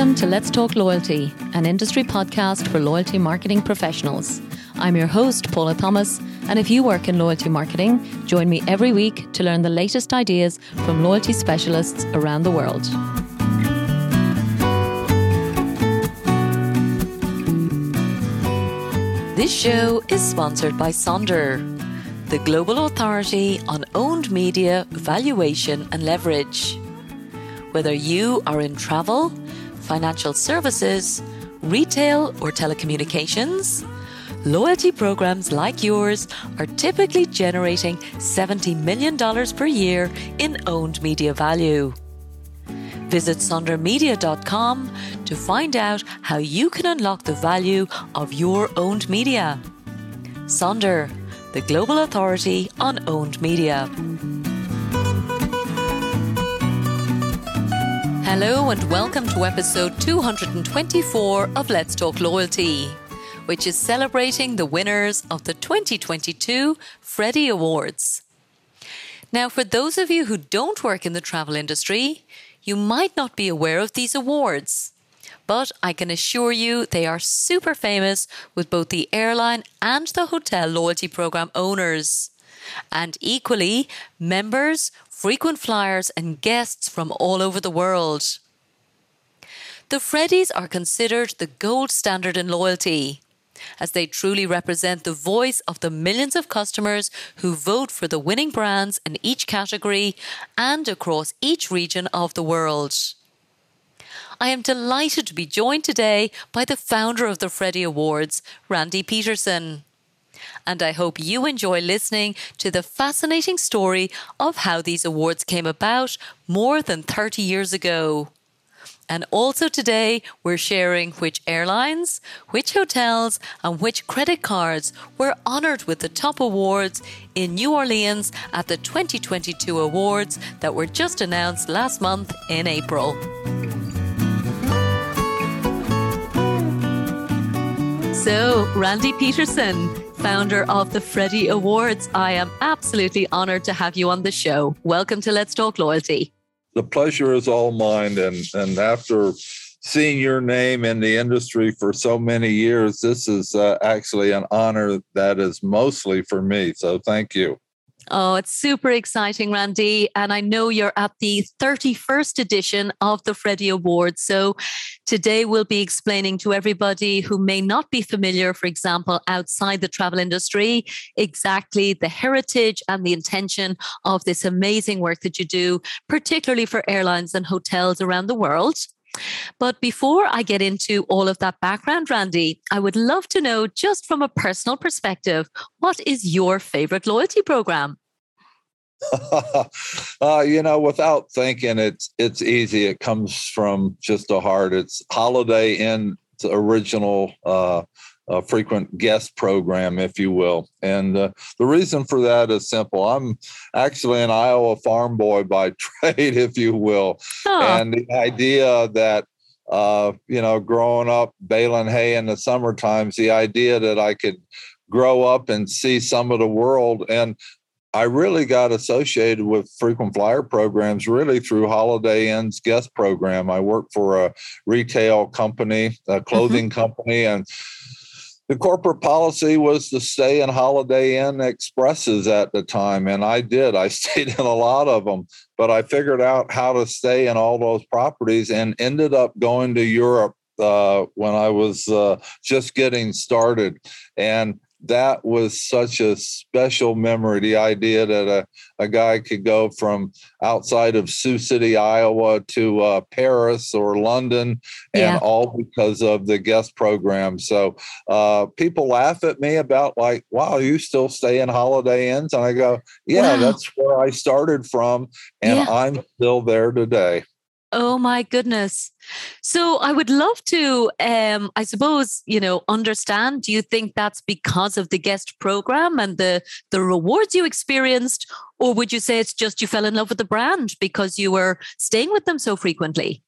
Welcome to Let's Talk Loyalty, an industry podcast for loyalty marketing professionals. I'm your host, Paula Thomas, and if you work in loyalty marketing, join me every week to learn the latest ideas from loyalty specialists around the world. This show is sponsored by Sonder, the global authority on owned media valuation and leverage. Whether you are in travel, financial services, retail, or telecommunications, loyalty programs like yours are typically generating $70 million per year in owned media value. Visit sondermedia.com to find out how you can unlock the value of your owned media. Sonder, the global authority on owned media. Hello and welcome to episode 224 of Let's Talk Loyalty, which is celebrating the winners of the 2022 Freddie Awards. Now, for those of you who don't work in the travel industry, you might not be aware of these awards. But I can assure you they are super famous with both the airline and the hotel loyalty program owners. And equally, members, frequent flyers, and guests from all over the world. The Freddies are considered the gold standard in loyalty, as they truly represent the voice of the millions of customers who vote for the winning brands in each category and across each region of the world. I am delighted to be joined today by the founder of the Freddie Awards, Randy Petersen and I hope you enjoy listening to the fascinating story of how these awards came about more than 30 years ago. And also today, we're sharing which airlines, which hotels, and which credit cards were honored with the top awards in New Orleans at the 2022 awards that were just announced last month in April. So, Randy Petersen, founder of the Freddie Awards, I am absolutely honored to have you on the show. Welcome to Let's Talk Loyalty. The pleasure is all mine. And, and after seeing your name in the industry for so many years, this is uh, actually an honor that is mostly for me. So thank you. Oh, it's super exciting, Randy. And I know you're at the 31st edition of the Freddie Awards. So today we'll be explaining to everybody who may not be familiar, for example, outside the travel industry, exactly the heritage and the intention of this amazing work that you do, particularly for airlines and hotels around the world. But before I get into all of that background, Randy, I would love to know just from a personal perspective, what is your favorite loyalty program? uh, you know, without thinking, it's it's easy. It comes from just the heart. It's Holiday Inn's original uh, a frequent guest program, if you will. And uh, the reason for that is simple. I'm actually an Iowa farm boy by trade, if you will. Oh. And the idea that, uh, you know, growing up baling hay in the summer times, the idea that I could grow up and see some of the world. And I really got associated with frequent flyer programs really through Holiday Inn's guest program. I worked for a retail company, a clothing mm-hmm. company, and the corporate policy was to stay in Holiday Inn Expresses at the time, and I did. I stayed in a lot of them, but I figured out how to stay in all those properties and ended up going to Europe uh, when I was uh, just getting started. And that was such a special memory. The idea that a, a guy could go from outside of Sioux City, Iowa to uh, Paris or London, and yeah. all because of the guest program. So uh, people laugh at me about, like, wow, you still stay in Holiday Inns? And I go, yeah, wow. that's where I started from, and yeah. I'm still there today. Oh my goodness. So I would love to, um, I suppose, you know, understand. Do you think that's because of the guest program and the the rewards you experienced, or would you say it's just you fell in love with the brand because you were staying with them so frequently?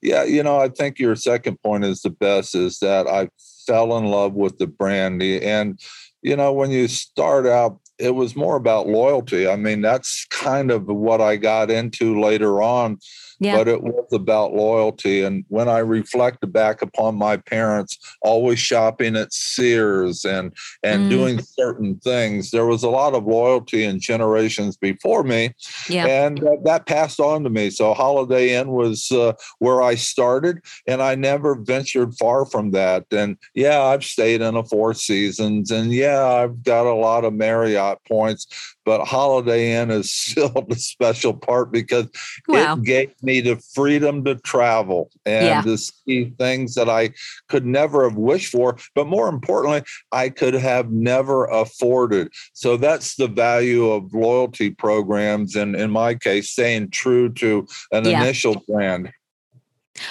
Yeah, you know, I think your second point is the best. Is that I fell in love with the brand, and you know, when you start out it was more about loyalty. I mean, that's kind of what I got into later on yeah. but it was about loyalty. And when I reflect back upon my parents always shopping at Sears and and mm. doing certain things, there was a lot of loyalty in generations before me, yeah. and uh, that passed on to me. So Holiday Inn was uh, where I started, and I never ventured far from that. And yeah, I've stayed in a Four Seasons, and yeah, I've got a lot of Marriott points, but Holiday Inn is still the special part because wow. it gave me the freedom to travel and yeah. to see things that I could never have wished for, but more importantly, I could have never afforded. So that's the value of loyalty programs, and in my case, staying true to an yeah. initial brand.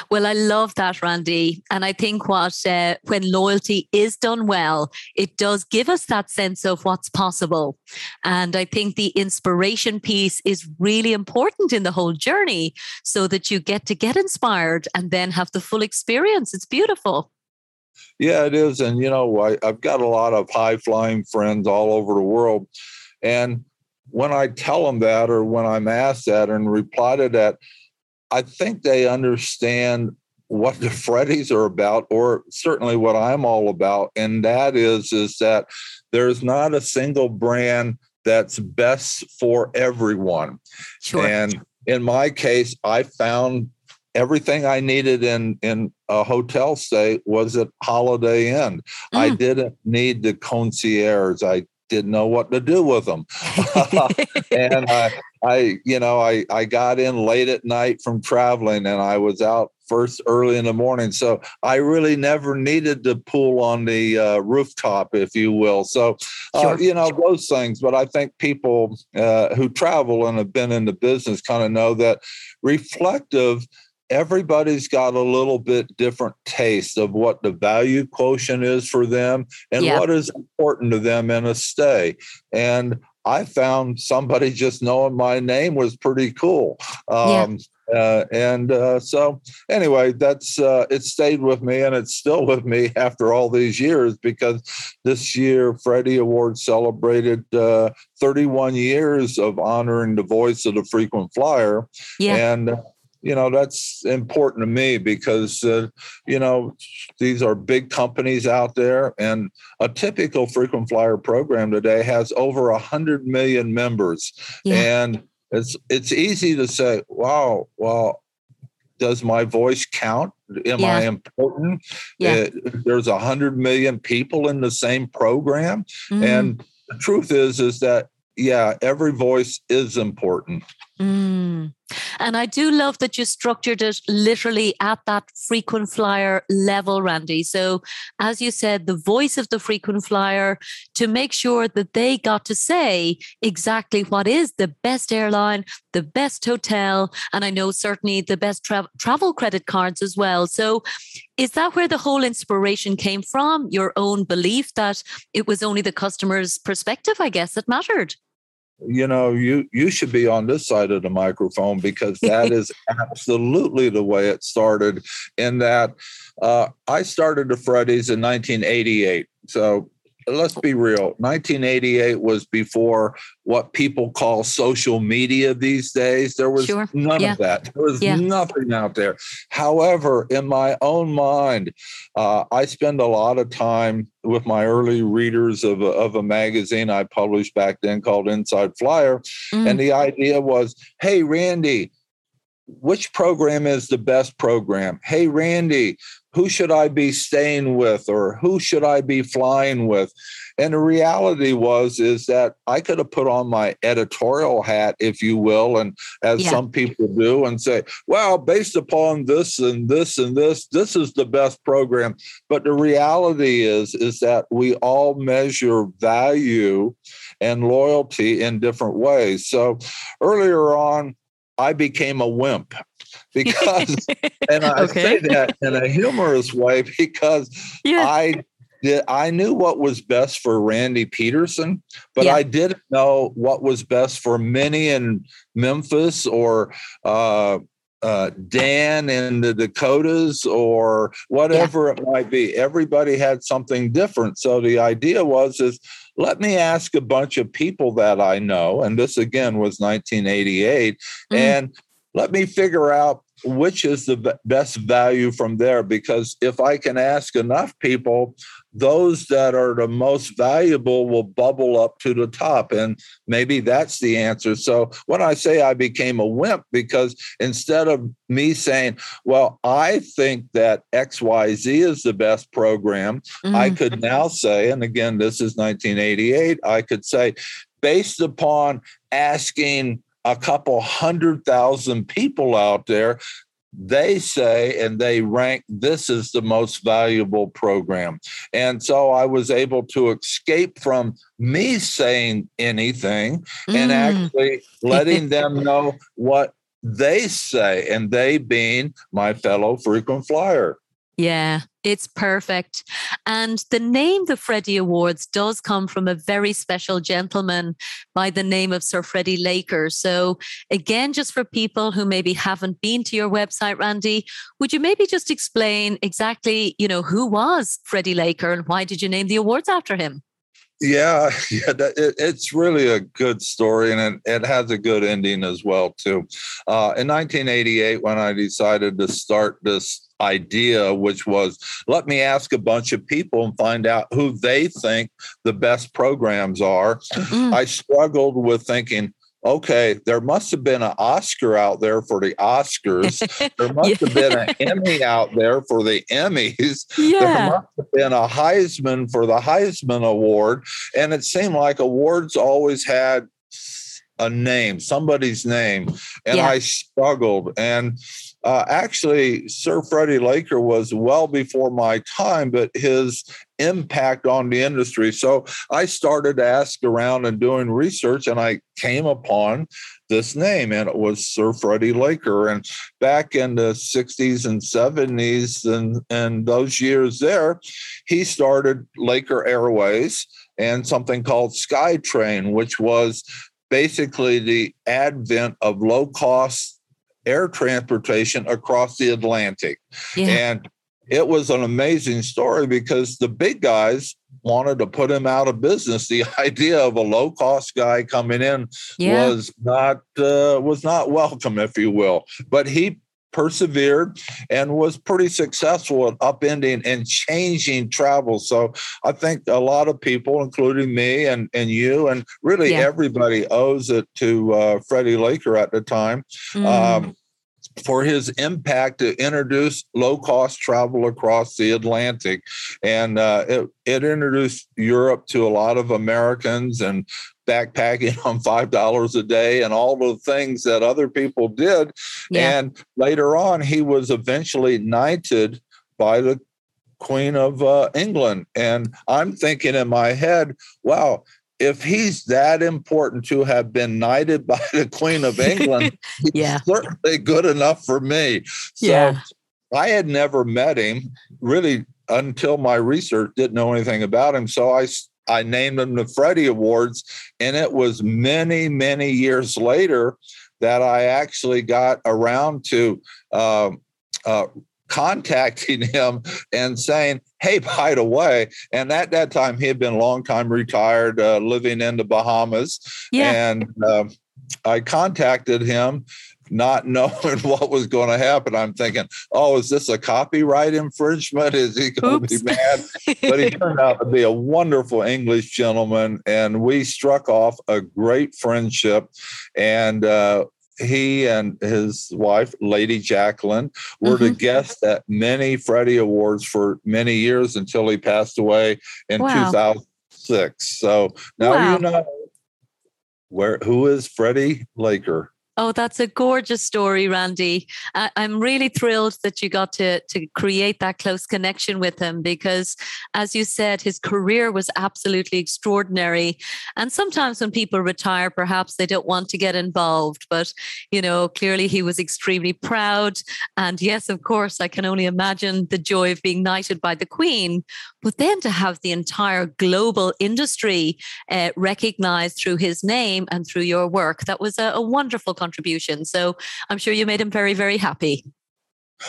Well, I love that, Randy. And I think what uh, when loyalty is done well, it does give us that sense of what's possible. And I think the inspiration piece is really important in the whole journey so that you get to get inspired and then have the full experience. It's beautiful. Yeah, it is. And, you know, I, I've got a lot of high flying friends all over the world. And when I tell them that, or when I'm asked that and reply to that, I think they understand what the Freddies are about, or certainly what I'm all about, and that is is that there's not a single brand that's best for everyone. Sure. And in my case, I found everything I needed in in a hotel stay was at Holiday Inn. Mm. I didn't need the concierge. I didn't know what to do with them. and I, I, you know, I, I got in late at night from traveling and I was out first early in the morning. So I really never needed to pool on the uh, rooftop, if you will. So, uh, sure. you know, those things. But I think people uh, who travel and have been in the business kind of know that reflective everybody's got a little bit different taste of what the value quotient is for them and yeah. what is important to them in a stay. And I found somebody just knowing my name was pretty cool. Um, yeah. uh, and uh, so, anyway, that's uh, it stayed with me, and it's still with me after all these years because this year Freddie Award celebrated uh, 31 years of honoring the voice of the frequent flyer. Yeah. And you know that's important to me because uh, you know these are big companies out there and a typical frequent flyer program today has over a hundred million members yeah. and it's it's easy to say wow well does my voice count am yeah. i important yeah. Uh, there's a hundred million people in the same program mm. and the truth is is that yeah every voice is important mm. And I do love that you structured it literally at that frequent flyer level, Randy. So, as you said, the voice of the frequent flyer to make sure that they got to say exactly what is the best airline, the best hotel, and I know certainly the best tra- travel credit cards as well. So, is that where the whole inspiration came from? Your own belief that it was only the customer's perspective, I guess, that mattered? You know you you should be on this side of the microphone because that is absolutely the way it started in that uh, i started the freddies in 1988 so let's be real 1988 was before what people call social media these days there was sure. none yeah. of that there was yeah. nothing out there however in my own mind uh, i spend a lot of time with my early readers of a, of a magazine i published back then called inside flyer mm. and the idea was hey randy which program is the best program? Hey, Randy, who should I be staying with or who should I be flying with? And the reality was is that I could have put on my editorial hat, if you will, and as yeah. some people do, and say, well, based upon this and this and this, this is the best program. But the reality is, is that we all measure value and loyalty in different ways. So earlier on, I became a wimp because, and I okay. say that in a humorous way because yeah. I did, I knew what was best for Randy Petersen, but yeah. I didn't know what was best for Minnie in Memphis or uh, uh, Dan in the Dakotas or whatever yeah. it might be. Everybody had something different. So the idea was is let me ask a bunch of people that I know, and this again was 1988, mm. and let me figure out which is the best value from there because if i can ask enough people those that are the most valuable will bubble up to the top and maybe that's the answer so when i say i became a wimp because instead of me saying well i think that xyz is the best program mm-hmm. i could now say and again this is 1988 i could say based upon asking a couple hundred thousand people out there they say and they rank this as the most valuable program. And so I was able to escape from me saying anything mm. and actually letting them know what they say, and they being my fellow frequent flyer. Yeah, it's perfect. And the name the Freddie Awards does come from a very special gentleman by the name of Sir Freddie Laker. So, again, just for people who maybe haven't been to your website, Randy, would you maybe just explain exactly, you know, who was Freddie Laker and why did you name the awards after him? Yeah, yeah, it, it's really a good story, and it, it has a good ending as well too. Uh, in 1988, when I decided to start this idea, which was let me ask a bunch of people and find out who they think the best programs are. Mm-hmm. I struggled with thinking, okay, there must have been an Oscar out there for the Oscars. There must yeah. have been an Emmy out there for the Emmys. Yeah. There must have been a Heisman for the Heisman Award. And it seemed like awards always had a name, somebody's name. And yeah. I struggled. And uh, actually, Sir Freddie Laker was well before my time, but his impact on the industry. So I started to ask around and doing research, and I came upon this name, and it was Sir Freddie Laker. And back in the 60s and 70s, and, and those years there, he started Laker Airways and something called SkyTrain, which was basically the advent of low cost air transportation across the Atlantic. Yeah. And it was an amazing story because the big guys wanted to put him out of business. The idea of a low cost guy coming in yeah. was not uh, was not welcome, if you will. But he persevered and was pretty successful at upending and changing travel. So I think a lot of people, including me and, and you, and really yeah. everybody owes it to uh, Freddie Laker at the time. Mm. Um, for his impact to introduce low cost travel across the Atlantic. And uh, it, it introduced Europe to a lot of Americans and backpacking on five dollars a day and all the things that other people did. Yeah. And later on, he was eventually knighted by the Queen of uh, England. And I'm thinking in my head, wow, if he's that important to have been knighted by the Queen of England, yeah. certainly good enough for me. So yeah. I had never met him really until my research, didn't know anything about him. So I I named him the Freddie Awards. And it was many, many years later that I actually got around to uh, uh, contacting him and saying, Hey, by the way, and at that time he had been a long time retired, uh, living in the Bahamas. Yeah. And um, I contacted him not knowing what was going to happen. I'm thinking, oh, is this a copyright infringement? Is he going Oops. to be mad? but he turned out to be a wonderful English gentleman, and we struck off a great friendship. And uh, he and his wife, Lady Jacqueline, were mm-hmm. the guests at many Freddie Awards for many years until he passed away in wow. 2006. So now wow. you know where who is Freddie Laker. Oh, that's a gorgeous story, Randy. I, am really thrilled that you got to, to create that close connection with him because, as you said, his career was absolutely extraordinary. And sometimes when people retire, perhaps they don't want to get involved. But, you know, clearly he was extremely proud. And yes, of course, I can only imagine the joy of being knighted by the Queen. but then to have the entire global industry uh, recognized through his name and through your work, that was a, a wonderful contribution. So I'm sure you made him very, very happy.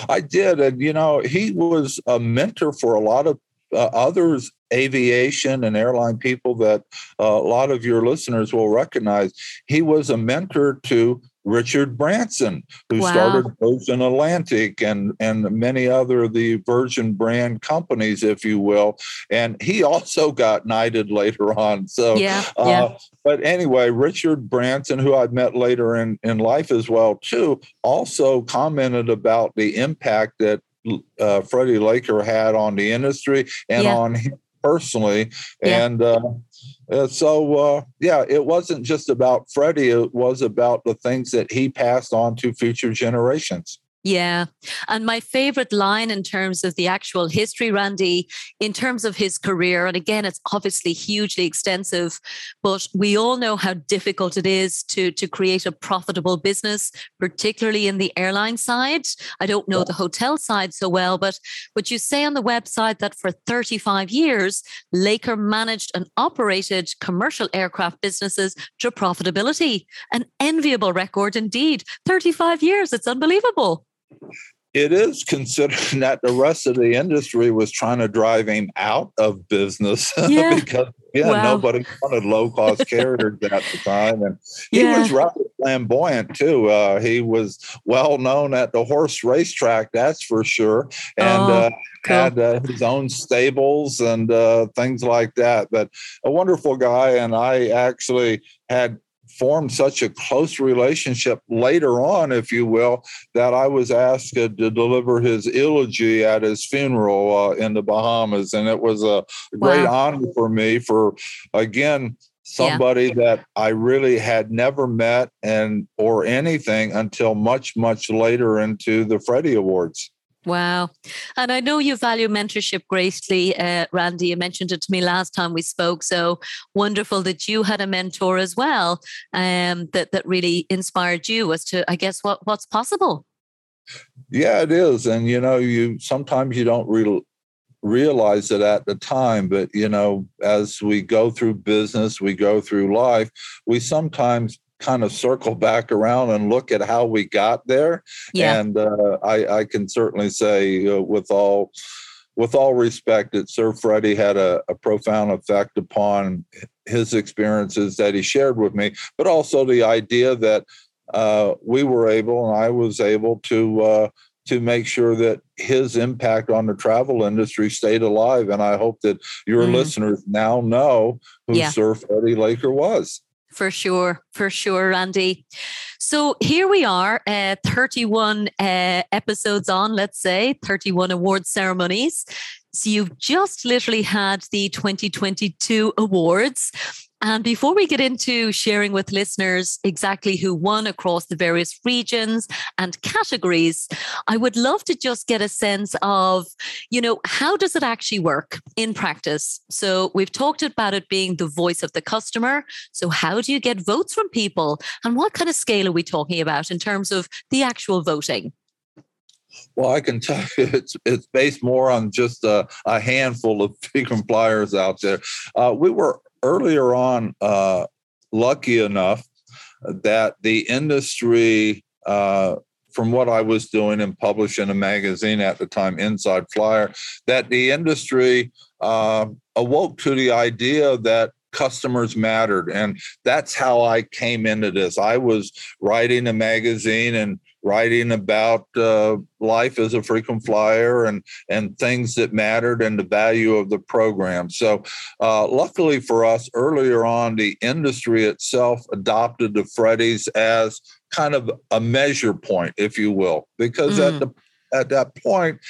I did. And, you know, he was a mentor for a lot of uh, others aviation and airline people that uh, a lot of your listeners will recognize. He was a mentor to Richard Branson, who wow. started Virgin Atlantic and and many other of the Virgin brand companies, if you will. And he also got knighted later on. So yeah, uh, yeah. But anyway, Richard Branson, who I'd met later in, in life as well, too, also commented about the impact that uh, Freddie Laker had on the industry and yeah. on him personally. Yeah. And uh, so, uh, yeah, it wasn't just about Freddie, it was about the things that he passed on to future generations. Yeah. And my favorite line in terms of the actual history, Randy, in terms of his career, and again, it's obviously hugely extensive, but we all know how difficult it is to, to create a profitable business, particularly in the airline side. I don't know the hotel side so well, but but you say on the website that for 35 years, Laker managed and operated commercial aircraft businesses to profitability. An enviable record indeed. 35 years. It's unbelievable it is considering that the rest of the industry was trying to drive him out of business yeah. because yeah, wow. nobody wanted low cost carriers at the time, and he yeah. was rather flamboyant too. Uh, he was well known at the horse racetrack, that's for sure, and. Oh. Uh, cool. Had uh, his own stables and uh, things like that, but a wonderful guy. And I actually had formed such a close relationship later on, if you will, that I was asked to deliver his eulogy at his funeral uh, in the Bahamas. And it was a great wow. honor for me for, again, somebody yeah. that I really had never met and or anything until much, much later into the Freddie Awards. Wow. And I know you value mentorship greatly, uh, Randy. You mentioned it to me last time we spoke. So wonderful that you had a mentor as well um, that, that really inspired you as to, I guess, what, what's possible. Yeah, it is. And, you know, you sometimes you don't real, realize it at the time, but, you know, as we go through business, we go through life, we sometimes kind of circle back around and look at how we got there. Yeah. And uh, I, I, can certainly say, uh, with all with all respect, that Sir Freddie had a, a, profound effect upon his experiences that he shared with me, but also the idea that uh, we were able and I was able to uh, to make sure that his impact on the travel industry stayed alive. And I hope that your mm. listeners now know who yeah. Sir Freddie Laker was. For sure, for sure, Randy. So here we are, uh, 31 uh, episodes on, let's say, 31 award ceremonies. So you've just literally had the 2022 awards. And before we get into sharing with listeners exactly who won across the various regions and categories, I would love to just get a sense of, you know, how does it actually work in practice? So we've talked about it being the voice of the customer. So how do you get votes from people? And what kind of scale are we talking about in terms of the actual voting? Well, I can tell you it's it's based more on just a, a handful of frequent flyers out there. Uh, we were earlier on uh, lucky enough that the industry, uh, from what I was doing and publishing a magazine at the time, Inside Flyer, that the industry uh, awoke to the idea that customers mattered. And that's how I came into this. I was writing a magazine and writing about uh, life as a frequent flyer and and things that mattered and the value of the program. So, uh, luckily for us, earlier on, the industry itself adopted the Freddies as kind of a measure point, if you will, because mm. at the at that point,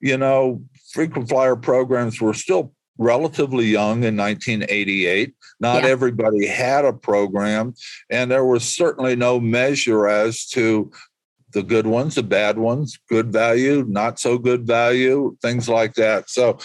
you know, frequent flyer programs were still relatively young in 1988. Not yeah. everybody had a program, and there was certainly no measure as to the good ones, the bad ones, good value, not so good value, things like that. So,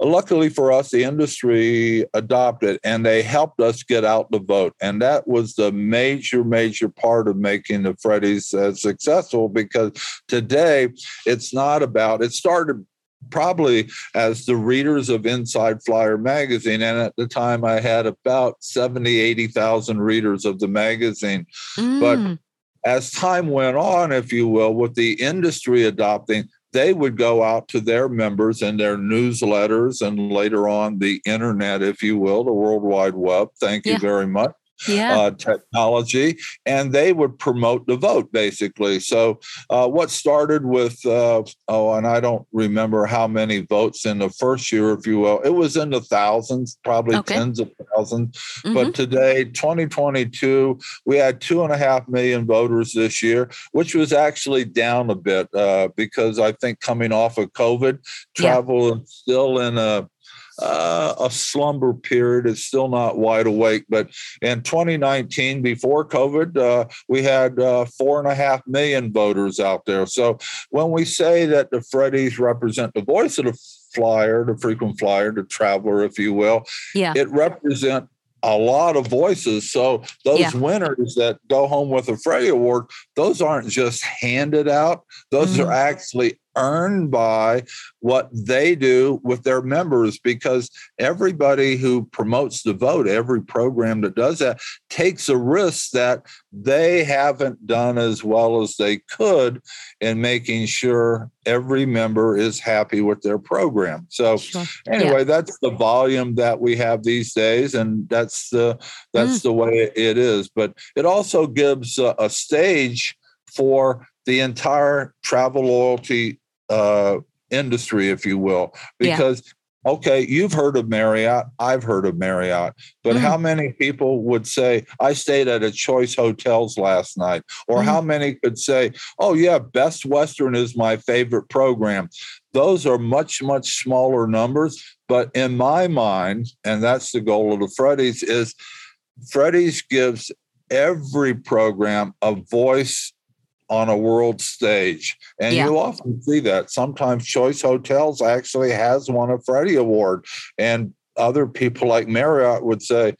luckily for us, the industry adopted and they helped us get out the vote. And that was the major, major part of making the Freddies uh, successful because today it's not about, it started probably as the readers of Inside Flyer magazine. And at the time, I had about 70, 80,000 readers of the magazine. Mm. But as time went on, if you will, with the industry adopting, they would go out to their members in their newsletters and later on the internet, if you will, the World Wide Web. Thank you very much yeah. uh, technology, and they would promote the vote basically. So, uh, what started with, uh, oh, and I don't remember how many votes in the first year, if you will, it was in the thousands, probably okay. tens of 1000s mm-hmm. But today, 2022, we had two and a half million voters this year, which was actually down a bit uh, because I think coming off of COVID, travel yeah. is still in a uh, a slumber period. It's still not wide awake. But in 2019, before COVID, uh, we had uh, four and a half million voters out there. So when we say that the Freddies represent the voice of the flyer, the frequent flyer, the traveler, if you will, yeah. it represents a lot of voices. So those yeah. winners that go home with a Freddie Award, those aren't just handed out. Those mm-hmm. are actually earned by what they do with their members because everybody who promotes the vote, every program that does that, takes a risk that they haven't done as well as they could in making sure every member is happy with their program. So sure. anyway, yeah. that's the volume that we have these days and that's the that's mm. the way it is, but it also gives a, a stage for the entire travel loyalty uh, industry, if you will, because. Yeah. Okay, you've heard of Marriott. I've heard of Marriott. But mm. how many people would say, I stayed at a Choice Hotels last night? Or mm. how many could say, oh, yeah, Best Western is my favorite program? Those are much, much smaller numbers. But in my mind, and that's the goal of the Freddies, is Freddies gives every program a voice on a world stage. And yeah. you often see that. Sometimes Choice Hotels actually has won a Freddie Award. And other people like Marriott would say,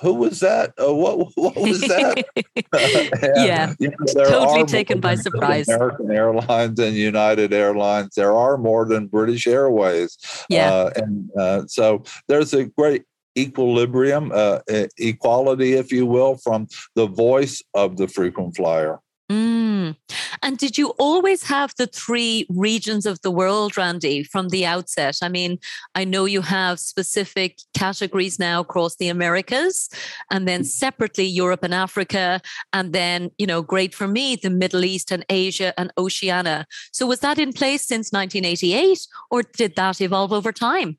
who was that? Uh, what what was that? yeah, you know, totally taken by surprise. American Airlines and United Airlines. There are more than British Airways. Yeah, uh, and uh, so there's a great equilibrium, uh, equality, if you will, from the voice of the frequent flyer. Mm. And did you always have the three regions of the world, Randy, from the outset? I mean, I know you have specific categories now across the Americas, and then separately Europe and Africa, and then, you know, great for me, the Middle East and Asia and Oceania. So was that in place since 1988, or did that evolve over time?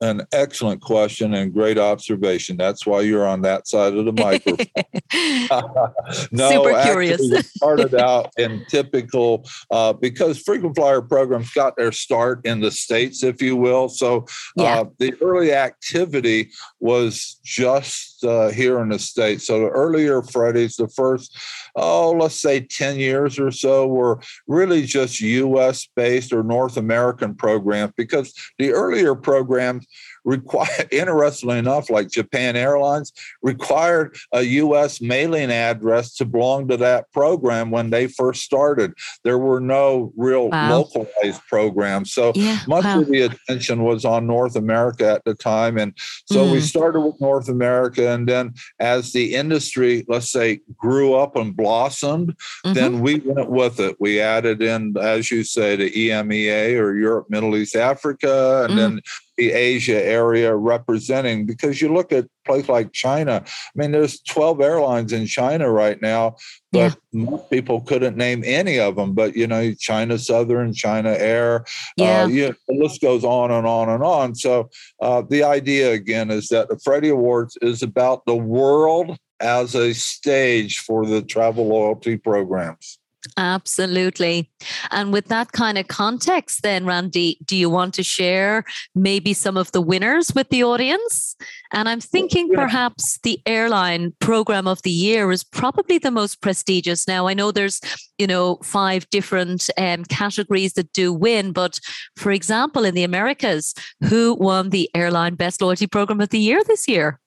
An excellent question and great observation. That's why you're on that side of the microphone. no, Super curious. we started out in typical uh, because frequent flyer programs got their start in the states, if you will. So uh, the early activity was just uh, here in the states. So the earlier Freddies, the first, oh, let's say 10 years or so, were really just U.S. based or North American programs because the earlier programs require interestingly enough like japan airlines required a us mailing address to belong to that program when they first started there were no real wow. localized programs so yeah, much wow. of the attention was on north america at the time and so mm. we started with north america and then as the industry let's say grew up and blossomed mm-hmm. then we went with it we added in as you say the emea or europe middle east africa and mm. then the Asia area representing because you look at a place like China. I mean, there's 12 airlines in China right now, but yeah. most people couldn't name any of them. But you know, China Southern, China Air, uh, yeah, uh, you know, the list goes on and on and on. So uh, the idea again is that the Freddie Awards is about the world as a stage for the travel loyalty programs. Absolutely. And with that kind of context, then, Randy, do you want to share maybe some of the winners with the audience? And I'm thinking perhaps the airline program of the year is probably the most prestigious. Now, I know there's, you know, five different um, categories that do win, but for example, in the Americas, who won the airline best loyalty program of the year this year?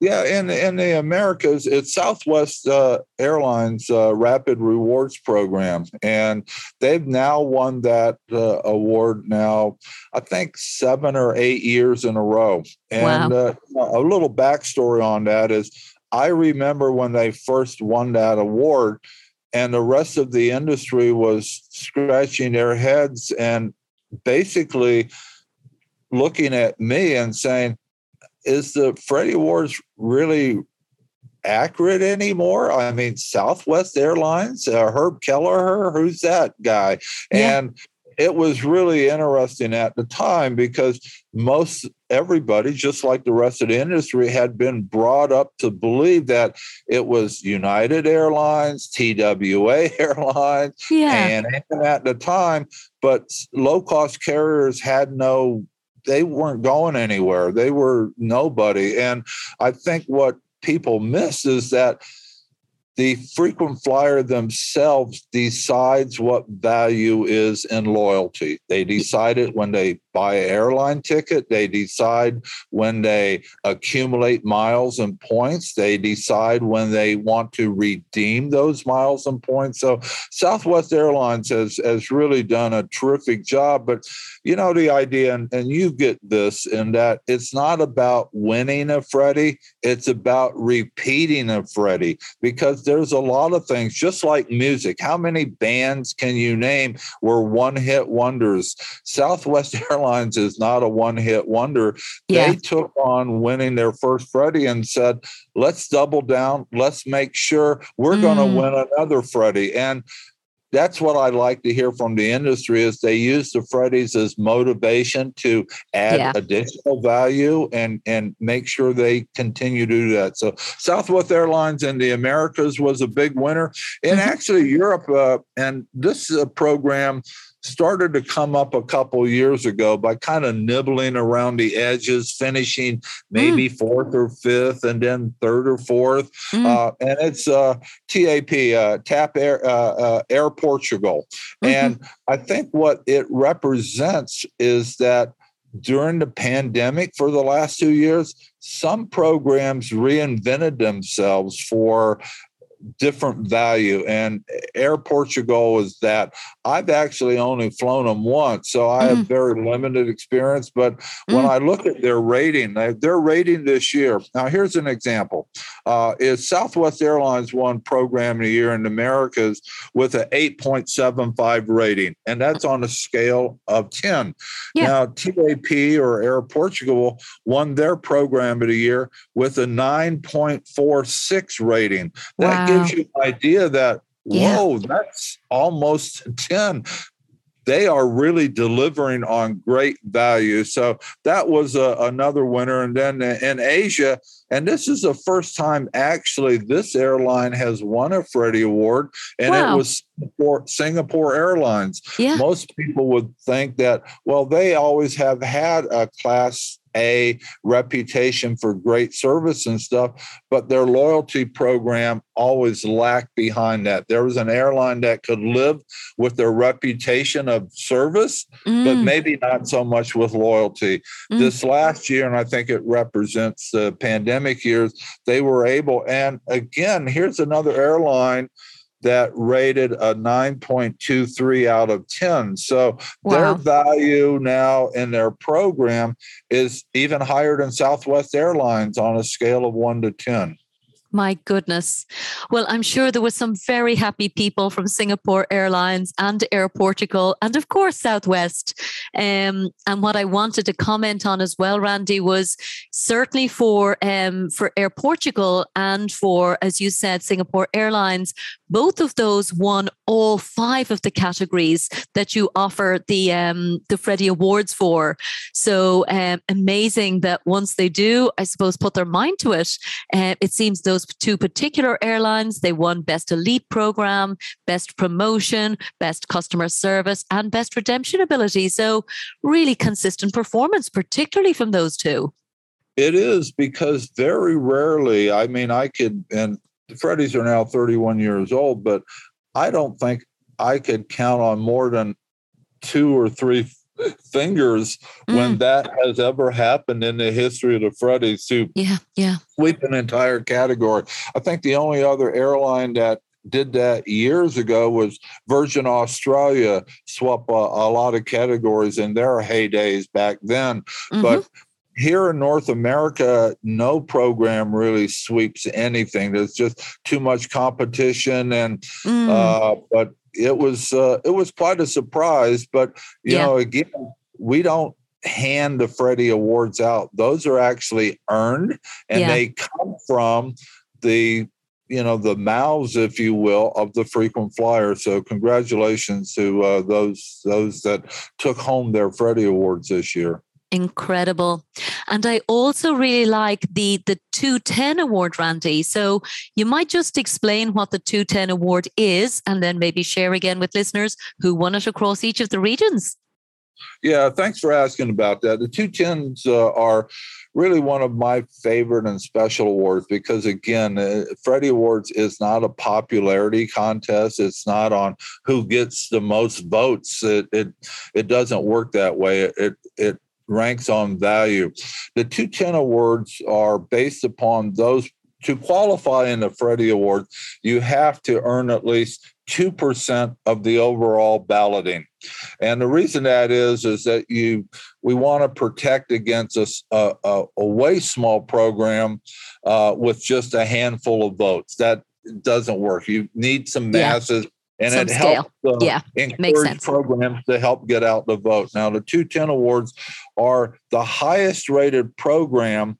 Yeah, in in the Americas, it's Southwest uh, Airlines uh, Rapid Rewards Program, and they've now won that uh, award now, I think seven or eight years in a row. And wow. Uh, a little backstory on that is, I remember when they first won that award, and the rest of the industry was scratching their heads and basically looking at me and saying is the Freddie Awards really accurate anymore? I mean, Southwest Airlines, uh, Herb Kelleher, who's that guy? Yeah. And it was really interesting at the time because most everybody, just like the rest of the industry, had been brought up to believe that it was United Airlines, TWA Airlines, yeah. and at the time, but low cost carriers had no they weren't going anywhere. They were nobody. And I think what people miss is that the frequent flyer themselves decides what value is in loyalty. They decide it when they buy an airline ticket. They decide when they accumulate miles and points. They decide when they want to redeem those miles and points. So Southwest Airlines has, has really done a terrific job. But you know the idea, and, and you get this, in that it's not about winning a Freddie, it's about repeating a Freddie because there's a lot of things, just like music. How many bands can you name were one hit wonders? Southwest Airlines is not a one hit wonder. Yeah. They took on winning their first Freddie and said, let's double down. Let's make sure we're mm. going to win another Freddie. And that's what I like to hear from the industry is they use the Freddies as motivation to add yeah. additional value and and make sure they continue to do that. So Southwest Airlines in the Americas was a big winner, and mm-hmm. actually Europe uh, and this uh, program started to come up a couple years ago by kind of nibbling around the edges, finishing maybe mm. fourth or fifth, and then third or fourth. Mm. Uh, and it's uh, TAP, uh, TAP Air, uh, uh, Air Portugal. Mm-hmm. And I think what it represents is that during the pandemic for the last two years, some programs reinvented themselves for different value. And Air Portugal is that. I've actually only flown them once, so I mm. have very limited experience. But mm. when I look at their rating, their rating this year. Now, here's an example: uh, is Southwest Airlines won Program of the Year in the Americas with an 8.75 rating, and that's on a scale of 10. Yeah. Now, TAP or Air Portugal won their Program of the Year with a 9.46 rating. That gives you an idea that yeah. whoa, that's almost 10 they are really delivering on great value. So that was a, another winner. And then uh, in Asia, and this is the first time actually this airline has won a Freddie Award, and wow. it was Singapore, Singapore Airlines. Yeah. Most people would think that, well, they always have had a class a reputation for great service and stuff, but their loyalty program always lacked behind that. There was an airline that could live with their reputation of service, mm. but maybe not so much with loyalty. Mm. This last year, and I think it represents the pandemic years, they were able, and again, here's another airline that rated a 9.23 out of 10. So wow. their value now in their program is even higher than Southwest Airlines on a scale of 1 to 10. My goodness. Well, I'm sure there was some very happy people from Singapore Airlines and Air Portugal and of course Southwest. Um, and what I wanted to comment on as well, Randy, was certainly for um, for Air Portugal and for, as you said, Singapore Airlines, both of those won all five of the categories that you offer the um, the Freddie Awards for. So um, amazing that once they do, I suppose, put their mind to it, uh, it seems those those two particular airlines, they won Best Elite Program, Best Promotion, Best Customer Service, and Best Redemption Ability. So, really consistent performance, particularly from those two. It is because very rarely, I mean, I could, and the Freddies are now 31 years old, but I don't think I could count on more than two or three fingers mm. when that has ever happened in the history of the Freddies to yeah, yeah. sweep an entire category. I think the only other airline that did that years ago was Virgin Australia swap a, a lot of categories in their heydays back then. Mm-hmm. But here in North America, no program really sweeps anything. There's just too much competition, and mm. uh, but it was uh, it was quite a surprise. But you yeah. know, again, we don't hand the Freddie Awards out; those are actually earned, and yeah. they come from the you know the mouths, if you will, of the frequent flyers. So congratulations to uh, those those that took home their Freddie Awards this year. Incredible. And I also really like the the 210 award, Randy. So you might just explain what the 210 award is and then maybe share again with listeners who won it across each of the regions. Yeah, thanks for asking about that. The 210s uh, are really one of my favorite and special awards because, again, uh, Freddie Awards is not a popularity contest. It's not on who gets the most votes. It it, it doesn't work that way. It it ranks on value. The 210 awards are based upon those. To qualify in the Freddie Award, you have to earn at least 2% of the overall balloting. And the reason that is, is that you we want to protect against a, a, a way small program uh, with just a handful of votes. That doesn't work. You need some masses. Yeah and Some it scale. helps uh, yeah, encourage programs to help get out the vote. Now, the 210 awards are the highest rated program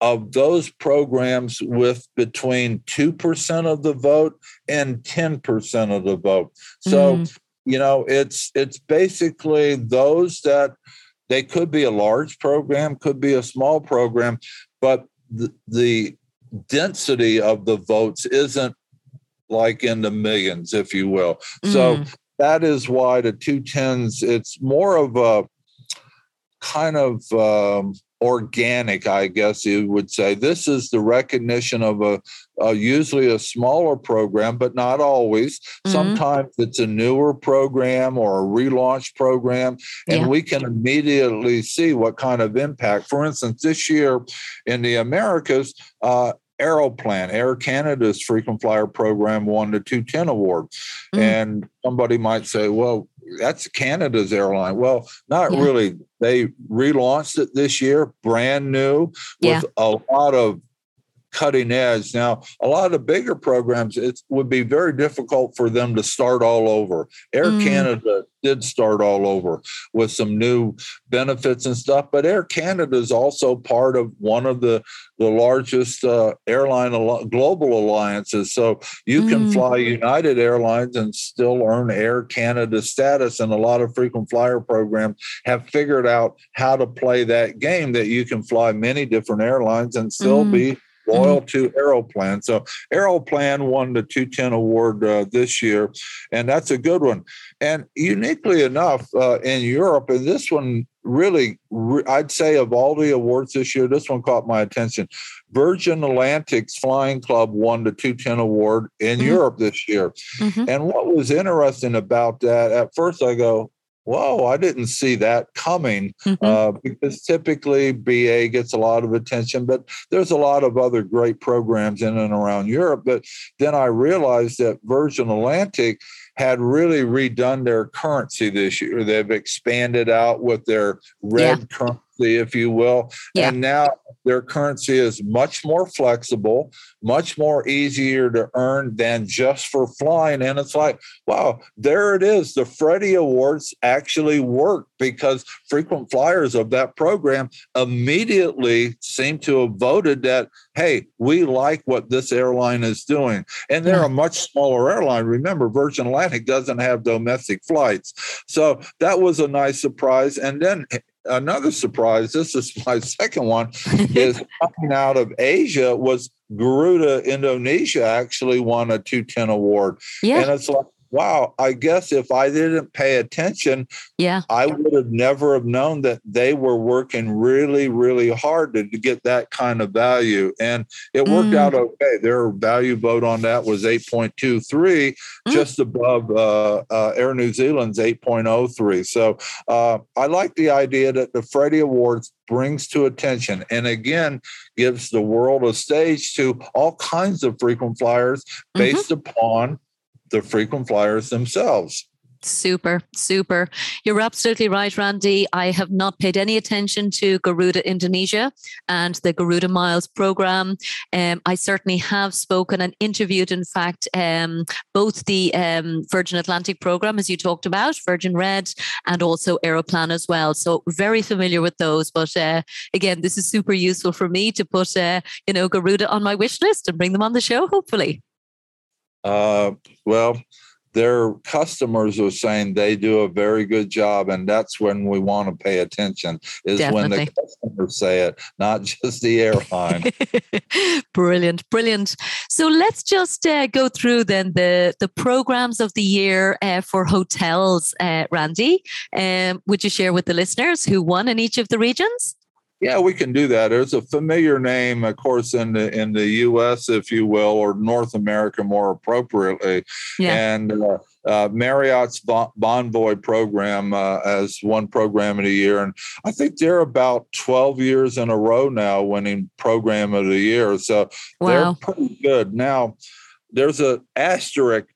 of those programs with between 2% of the vote and 10% of the vote. So, mm. you know, it's it's basically those that they could be a large program, could be a small program, but the, the density of the votes isn't like in the millions, if you will. Mm. So that is why the 210s, it's more of a kind of um, organic, I guess you would say. This is the recognition of a, a usually a smaller program, but not always. Mm-hmm. Sometimes it's a newer program or a relaunch program, and yeah. we can immediately see what kind of impact. For instance, this year in the Americas, uh, Aeroplan, Air Canada's frequent flyer program won the 210 award. Mm. And somebody might say, well, that's Canada's airline. Well, not yeah. really. They relaunched it this year, brand new, with yeah. a lot of cutting edge. Now, a lot of the bigger programs, it would be very difficult for them to start all over. Air mm. Canada did start all over with some new benefits and stuff, but Air Canada is also part of one of the the largest uh, airline global alliances. So you can mm. fly United Airlines and still earn Air Canada status, and a lot of frequent flyer programs have figured out how to play that game that you can fly many different airlines and still mm. be loyal mm-hmm. to Aeroplan. So Aeroplan won the 210 award uh, this year, and that's a good one. And uniquely enough, uh, in Europe, and this one really, re- I'd say of all the awards this year, this one caught my attention. Virgin Atlantic's Flying Club won the 210 award in mm-hmm. Europe this year. Mm-hmm. And what was interesting about that, at first I go, whoa, I didn't see that coming mm-hmm. uh, because typically BA gets a lot of attention, but there's a lot of other great programs in and around Europe. But then I realized that Virgin Atlantic had really redone their currency this year. They've expanded out with their red yeah. currency, if you will. Yeah. And now their currency is much more flexible, much more easier to earn than just for flying. And it's like, wow, there it is. The Freddie Awards actually work because frequent flyers of that program immediately seem to have voted that, hey, we like what this airline is doing. And they're yeah. a much smaller airline. Remember, Virgin Atlantic doesn't have domestic flights. So that was a nice surprise. And then another surprise, this is my second one, is coming out of Asia was Garuda Indonesia actually won a 210 award. Yeah. And it's like, wow, I guess if I didn't pay attention, yeah, I would have never have known that they were working really, really hard to, to get that kind of value. And it worked mm. out okay. Their value vote on that was 8.23, mm. just above uh, uh, Air New Zealand's 8.03. So uh, I like the idea that the Freddie Awards brings to attention and again gives the world a stage to all kinds of frequent flyers mm-hmm. based mm-hmm. upon the frequent flyers themselves. Super, super. You're absolutely right, Randy. I have not paid any attention to Garuda Indonesia and the Garuda Miles program. Um, I certainly have spoken and interviewed, in fact, um, both the um, Virgin Atlantic program, as you talked about, Virgin Red, and also Aeroplan as well. So very familiar with those. But uh, again, this is super useful for me to put, uh, you know, Garuda on my wish list and bring them on the show, hopefully. Uh, well, their customers are saying they do a very good job, and that's when we want to pay attention. Is Definitely. when the customers say it, not just the airline. brilliant, brilliant. So let's just uh, go through then the the programs of the year uh, for hotels. Uh, Randy, um, would you share with the listeners who won in each of the regions? Yeah, we can do that. It's a familiar name, of course, in the in the U.S., if you will, or North America more appropriately. Yeah. And uh, uh, Marriott's Bonvoy program uh, as one program of the year, and I think they're about twelve years in a row now winning program of the year. So wow. they're pretty good. Now, there's a asterisk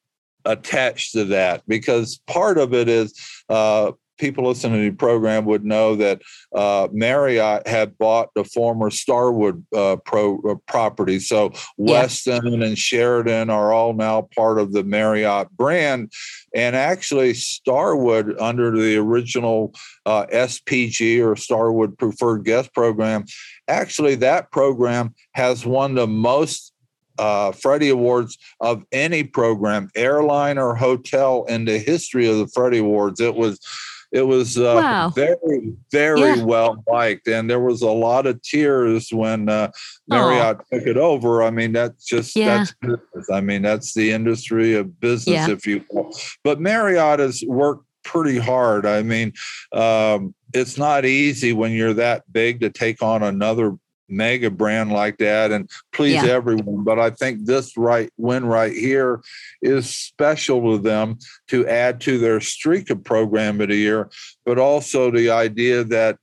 attached to that because part of it is uh, people listening to the program would know that uh, Marriott had bought the former Starwood uh, pro, uh, property. So Westin yeah. and Sheraton are all now part of the Marriott brand. And actually, Starwood, under the original uh, SPG or Starwood Preferred Guest Program, actually, that program has won the most uh, Freddie Awards of any program, airline or hotel, in the history of the Freddie Awards. It was it was uh, wow. very, very yeah. well liked, and there was a lot of tears when uh, Marriott Aww. took it over. I mean, that's just yeah. that's business. I mean, that's the industry of business, yeah. if you will. But Marriott has worked pretty hard. I mean, um, it's not easy when you're that big to take on another mega brand like that and please yeah. everyone. But I think this right win right here is special to them to add to their streak of program of the year, but also the idea that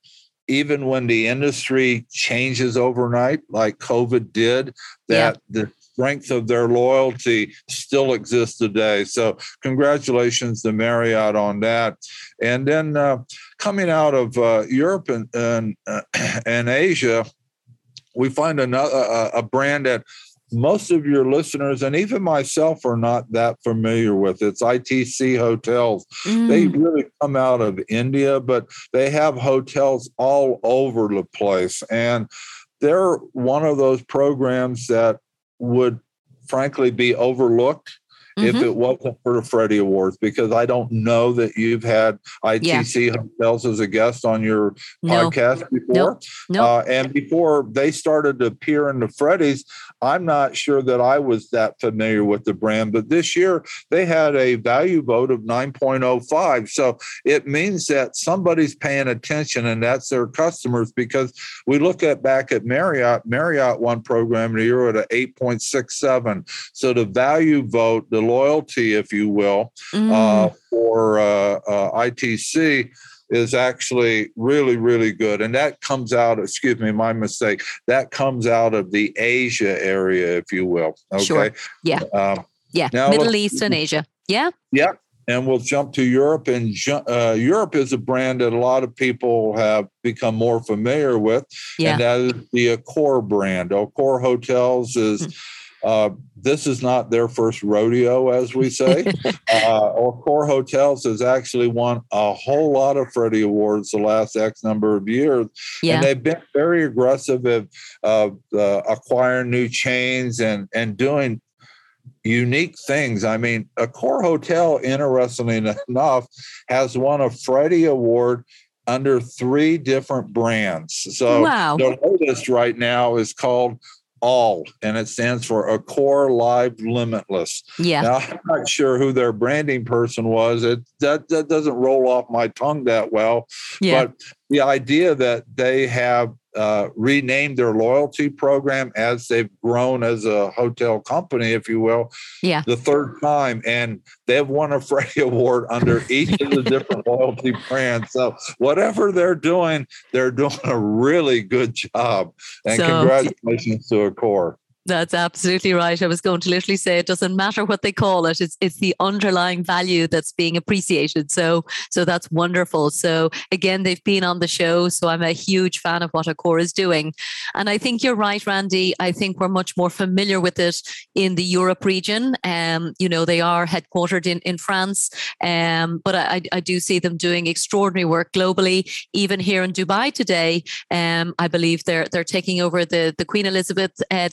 even when the industry changes overnight, like COVID did, that yeah. the strength of their loyalty still exists today. So, congratulations to Marriott on that. And then uh, coming out of uh, Europe and and, uh, and Asia, we find another a, a brand that most of your listeners and even myself are not that familiar with. It's ITC hotels. Mm. They really come out of India, but they have hotels all over the place. And they're one of those programs that would frankly be overlooked mm-hmm. if it wasn't for the Freddie Awards, because I don't know that you've had ITC yeah. hotels as a guest on your no. podcast before. Nope. Nope. Uh, and before they started to appear in the Freddies, I'm not sure that I was that familiar with the brand, but this year they had a value vote of 9.05. So it means that somebody's paying attention and that's their customers because we look at back at Marriott, Marriott won program in the year at 8.67. So the value vote, the loyalty, if you will, mm. uh, for uh, uh, ITC is actually really, really good. And that comes out, excuse me, my mistake, that comes out of the Asia area, if you will. Okay. Sure. Yeah. Um, yeah. Now Middle East and Asia. Yeah. Yeah. And we'll jump to Europe. And uh, Europe is a brand that a lot of people have become more familiar with. Yeah. And that is the Accor brand. Accor Hotels is. Mm uh, this is not their first rodeo, as we say. uh, Accor Hotels has actually won a whole lot of Freddie Awards the last X number of years. Yeah. And they've been very aggressive of uh, acquiring new chains and, and doing unique things. I mean, Accor Hotel, interestingly enough, has won a Freddie Award under three different brands. So wow. the latest right now is called all, and it stands for Accor Live Limitless. Yeah. Now, I'm not sure who their branding person was. It that that doesn't roll off my tongue that well. Yeah. But the idea that they have uh, renamed their loyalty program as they've grown as a hotel company, if you will, Yeah. the third time, and they've won a Freddie Award under each of the different loyalty brands. So whatever they're doing, they're doing a really good job. And So- congratulations to Accor. That's absolutely right. I was going to literally say it doesn't matter what they call it. It's it's the underlying value that's being appreciated. So so that's wonderful. So again, they've been on the show. So I'm a huge fan of what Accor is doing. And I think you're right, Randy. I think we're much more familiar with it in the Europe region. Um, you know, they are headquartered in, in France. Um, but I, I do see them doing extraordinary work globally. Even here in Dubai today, um, I believe they're they're taking over the the Queen Elizabeth uh,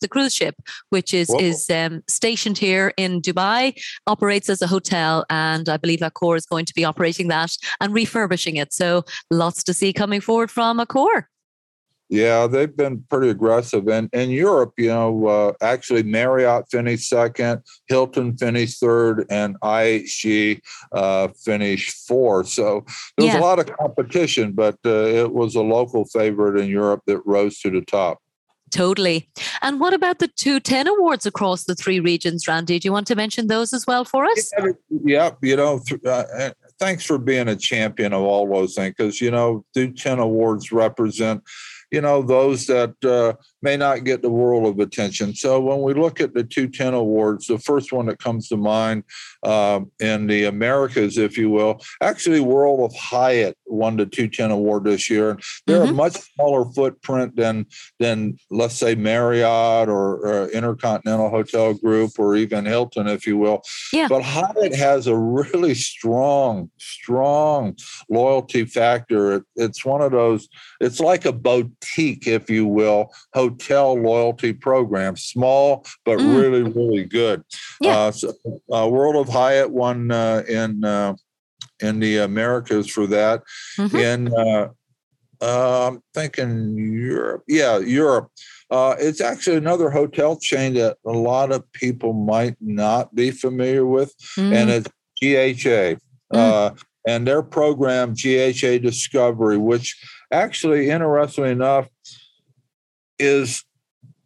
The cruise ship, which is Whoa. is um, stationed here in Dubai, operates as a hotel, and I believe Accor is going to be operating that and refurbishing it. So lots to see coming forward from Accor. Yeah, they've been pretty aggressive. And in Europe, you know, uh, actually Marriott finished second, Hilton finished third, and IHG uh, finished fourth. So there was Yeah. a lot of competition, but uh, it was a local favorite in Europe that rose to the top. Totally. And what about the two 10 awards across the three regions, Randy? Do you want to mention those as well for us? Yep, you know, uh, uh, thanks for being a champion of all those things because, you know, the 10 awards represent, you know, those that uh, may not get the world of attention. So when we look at the 210 awards, the first one that comes to mind um, in the Americas, if you will, actually, World of Hyatt won the 210 award this year. And they're a Mhm. much smaller footprint than, than let's say, Marriott or uh, Intercontinental Hotel Group or even Hilton, if you will. Yeah. But Hyatt has a really strong, strong loyalty factor. It, it's one of those, it's like a boutique, if you will, hotel loyalty program, small, but Mm. really, really good. Yeah. Uh, so, uh, World of Hyatt won uh, in, uh, in the Americas for that. Mhm. In, uh, uh, I'm thinking Europe. Yeah, Europe. Uh, it's actually another hotel chain that a lot of people might not be familiar with, and Mm, it's GHA. Uh, and their program, GHA Discovery, which actually, interestingly enough, is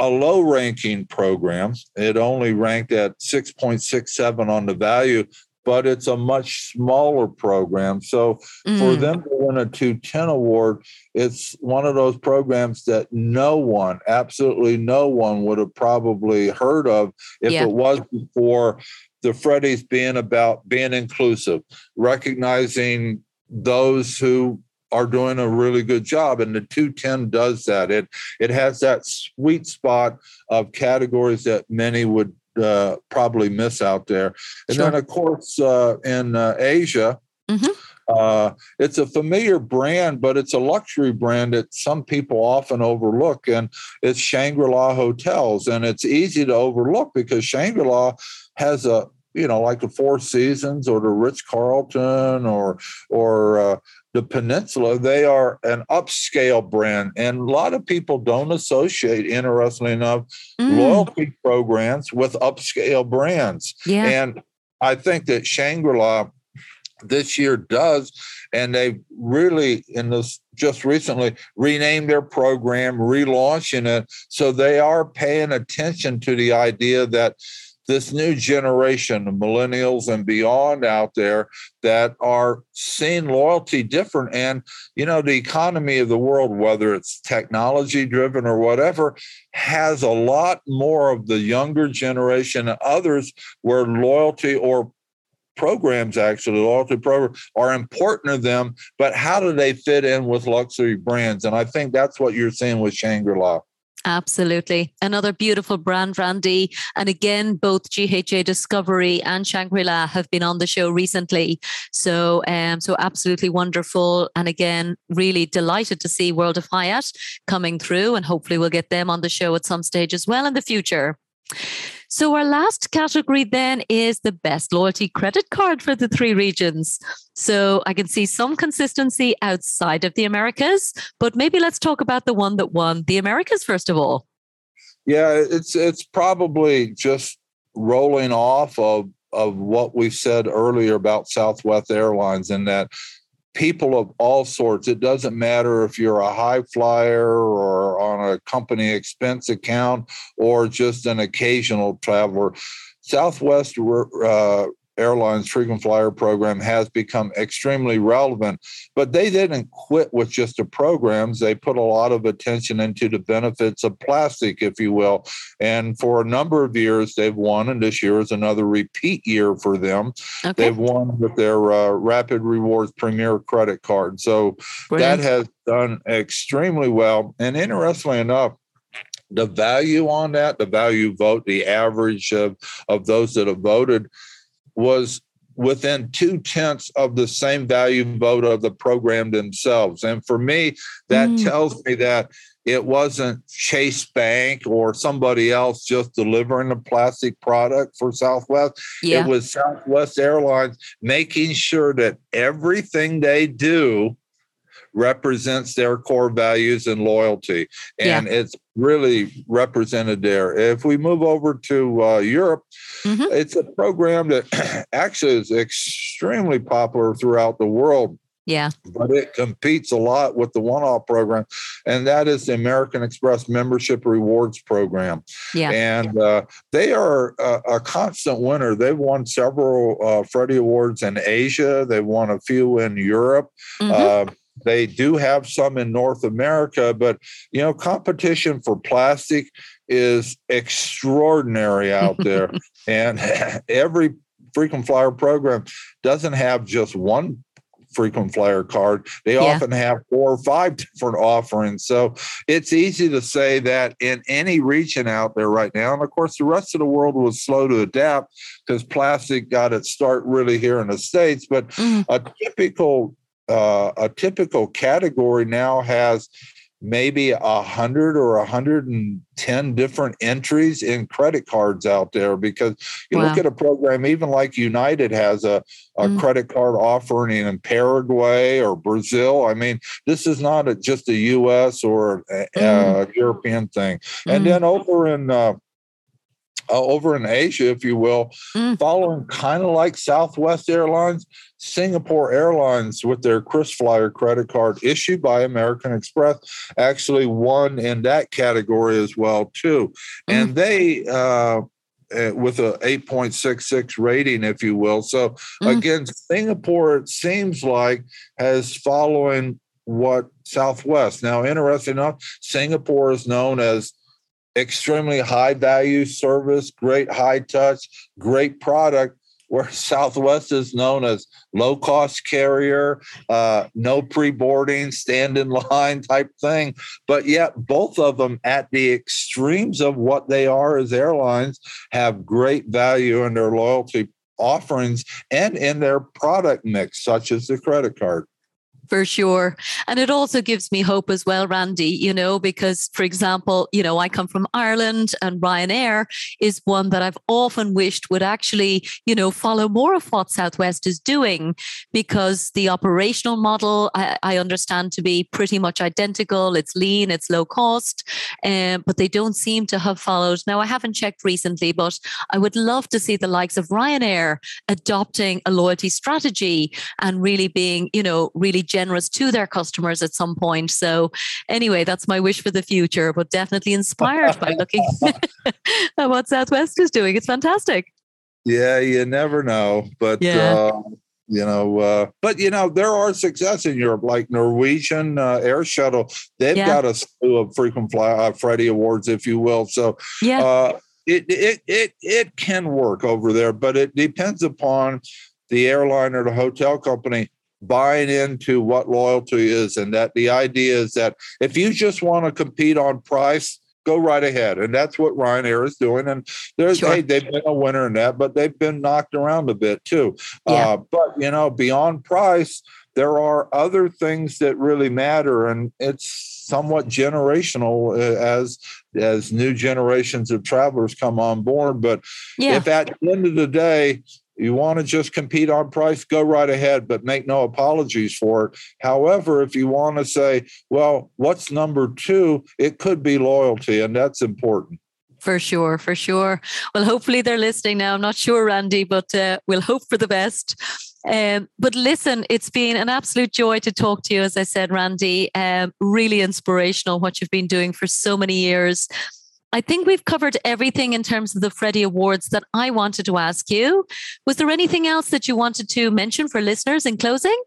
a low ranking program. It only ranked at 6.67 on the value, but it's a much smaller program. So for mm, them to win a 210 award, it's one of those programs that no one, absolutely no one, would have probably heard of if Yeah. it wasn't for the Freddies being about being inclusive, recognizing those who are doing a really good job and the 210 does that. It it has that sweet spot of categories that many would uh, probably miss out there. And then of course uh, in uh, asia Mhm. uh, it's a familiar brand, but it's a luxury brand that some people often overlook, and it's Shangri-La Hotels, and it's easy to overlook because Shangri-La has a you know like the Four Seasons or the Ritz Carlton or or uh, the Peninsula. They are an upscale brand, and a lot of people don't associate, interestingly enough, mm, loyalty programs with upscale brands. yeah. And I think that Shangri La this year does. And they really, in this just recently, renamed their program, relaunching it. So they are paying attention to the idea that this new generation of millennials and beyond out there that are seeing loyalty different. And you know the economy of the world whether it's technology driven or whatever has a lot more of the younger generation and others where loyalty or programs actually loyalty programs are important to them. But how do they fit in with luxury brands? And i think that's what you're seeing with shangri-la Absolutely. Another beautiful brand, Randy. And again, both GHA Discovery and Shangri La have been on the show recently. So, um, so absolutely wonderful. And again, really delighted to see World of Hyatt coming through. And hopefully, we'll get them on the show at some stage as well in the future. So, our last category then is the best loyalty credit card for the three regions. So, I can see some consistency outside of the Americas, but maybe let's talk about the one that won the Americas first of all. Yeah, it's it's probably just rolling off of of what we said earlier about Southwest Airlines and that people of all sorts. It doesn't matter if you're a high flyer or on a company expense account or just an occasional traveler. Southwest uh, Airlines frequent flyer program has become extremely relevant, but they didn't quit with just the programs. They put a lot of attention into the benefits of plastic, if you will. And for a number of years, they've won, and this year is another repeat year for them. Okay. They've won with their uh, Rapid Rewards Premier credit card. So Brilliant. that has done extremely well. And interestingly enough, the value on that, the value vote, the average of, of those that have voted was within two tenths of the same value vote of the program themselves. And for me, that mm. tells me that it wasn't Chase Bank or somebody else just delivering a plastic product for Southwest. Yeah. It was Southwest Airlines making sure that everything they do represents their core values and loyalty. And yeah. it's really represented there. If we move over to uh, Europe, mm-hmm. it's a program that actually is extremely popular throughout the world. Yeah. But it competes a lot with the one off program, and that is the American Express Membership Rewards Program. Yeah. And uh, they are a, a, constant winner. They've won several uh, Freddie Awards in Asia, they've won a few in Europe. Mm-hmm. Uh, they do have some in North America, but you know, competition for plastic is extraordinary out there. and every frequent flyer program doesn't have just one frequent flyer card. They yeah. often have four or five different offerings. So it's easy to say that in any region out there right now. And of course, the rest of the world was slow to adapt because plastic got its start really here in the States. But mm. a typical uh, a typical category now has maybe a hundred or a hundred and ten different entries in credit cards out there because you wow. look at a program even like United has a, a mm. credit card offering in Paraguay or Brazil. I mean, this is not a, just a U.S. or a, mm. a European thing. Mm. And then over in uh, uh, over in Asia, if you will, mm. following kind of like Southwest Airlines, Singapore Airlines with their KrisFlyer credit card issued by American Express actually won in that category as well too, mm. and they. Uh, eh, with a 8.66 rating, if you will. So mm. again, Singapore, it seems like, has following what Southwest. Now, interesting enough, Singapore is known as extremely high value service, great high touch, great product. Where Southwest is known as low cost carrier, uh, no pre boarding, stand in line type thing. But yet, both of them at the extremes of what they are as airlines have great value in their loyalty offerings and in their product mix, such as the credit card for sure. And it also gives me hope as well, Randy, you know, because, for example, you know, I come from Ireland and Ryanair is one that I've often wished would actually, you know, follow more of what Southwest is doing because the operational model I, I understand to be pretty much identical. It's lean, it's low cost, um, but they don't seem to have followed. Now, I haven't checked recently, but I would love to see the likes of Ryanair adopting a loyalty strategy and really being, you know, really generous to their customers at some point. So, anyway, that's my wish for the future, but definitely inspired by looking at what Southwest is doing. It's fantastic. Yeah, you never know. But, yeah. Uh, you know, uh, but you know, there are success in Europe, like Norwegian uh, Air Shuttle. They've yeah. got a slew of frequent fly, uh, Freddie awards, if you will. So, yeah. Uh, it, it it it can work over there, but it depends upon the airline or the hotel company buying into what loyalty is and that the idea is that if you just want to compete on price go right ahead and that's what ryanair is doing and there's sure. hey they've been a winner in that but they've been knocked around a bit too yeah. uh, but you know beyond price there are other things that really matter and it's somewhat generational uh, as as new generations of travelers come on board but yeah. if at the end of the day you want to just compete on price, go right ahead, but make no apologies for it. However, if you want to say, well, what's number two? It could be loyalty, and that's important. For sure, for sure. Well, hopefully they're listening now. I'm not sure, Randy, but uh, we'll hope for the best. Um, but listen, it's been an absolute joy to talk to you. As I said, Randy, um, really inspirational what you've been doing for so many years. I think we've covered everything in terms of the Freddie Awards that I wanted to ask you. Was there anything else that you wanted to mention for listeners in closing?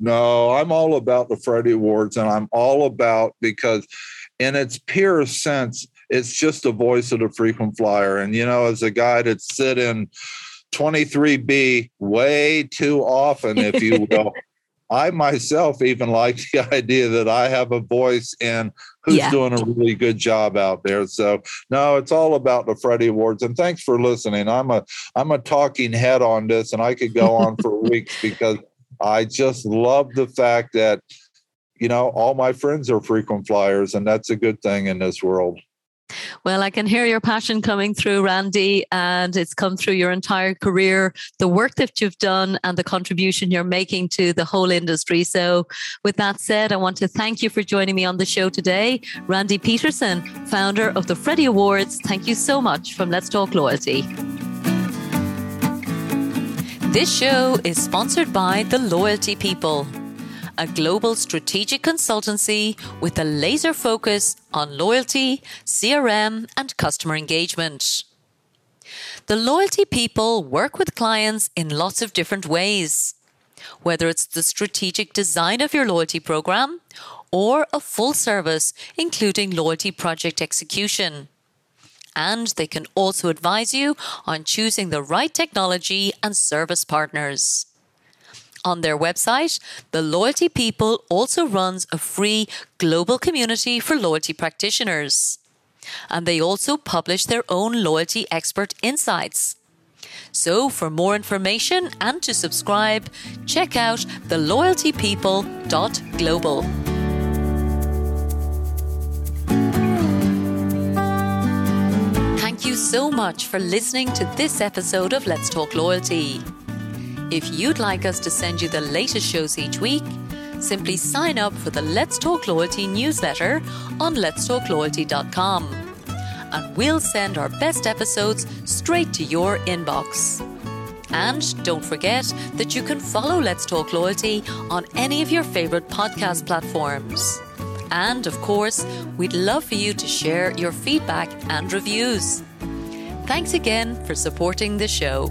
No, I'm all about the Freddie Awards, and I'm all about because, in its purest sense, it's just the voice of the frequent flyer. And, you know, as a guy that sit in 23B way too often, if you will, I myself even like the idea that I have a voice in who's yeah. doing a really good job out there. So no, it's all about the Freddie Awards. And thanks for listening. I'm a I'm a talking head on this, and I could go on for weeks because I just love the fact that you know all my friends are frequent flyers, and that's a good thing in this world. Well, I can hear your passion coming through, Randy, and it's come through your entire career, the work that you've done, and the contribution you're making to the whole industry. So, with that said, I want to thank you for joining me on the show today. Randy Petersen, founder of the Freddie Awards, thank you so much from Let's Talk Loyalty. This show is sponsored by the Loyalty People a global strategic consultancy with a laser focus on loyalty, CRM, and customer engagement. The loyalty people work with clients in lots of different ways, whether it's the strategic design of your loyalty program or a full service, including loyalty project execution. And they can also advise you on choosing the right technology and service partners. On their website, the Loyalty People also runs a free global community for loyalty practitioners. And they also publish their own loyalty expert insights. So, for more information and to subscribe, check out theloyaltypeople.global. Thank you so much for listening to this episode of Let's Talk Loyalty. If you'd like us to send you the latest shows each week, simply sign up for the Let's Talk Loyalty newsletter on letstalkloyalty.com. And we'll send our best episodes straight to your inbox. And don't forget that you can follow Let's Talk Loyalty on any of your favorite podcast platforms. And of course, we'd love for you to share your feedback and reviews. Thanks again for supporting the show.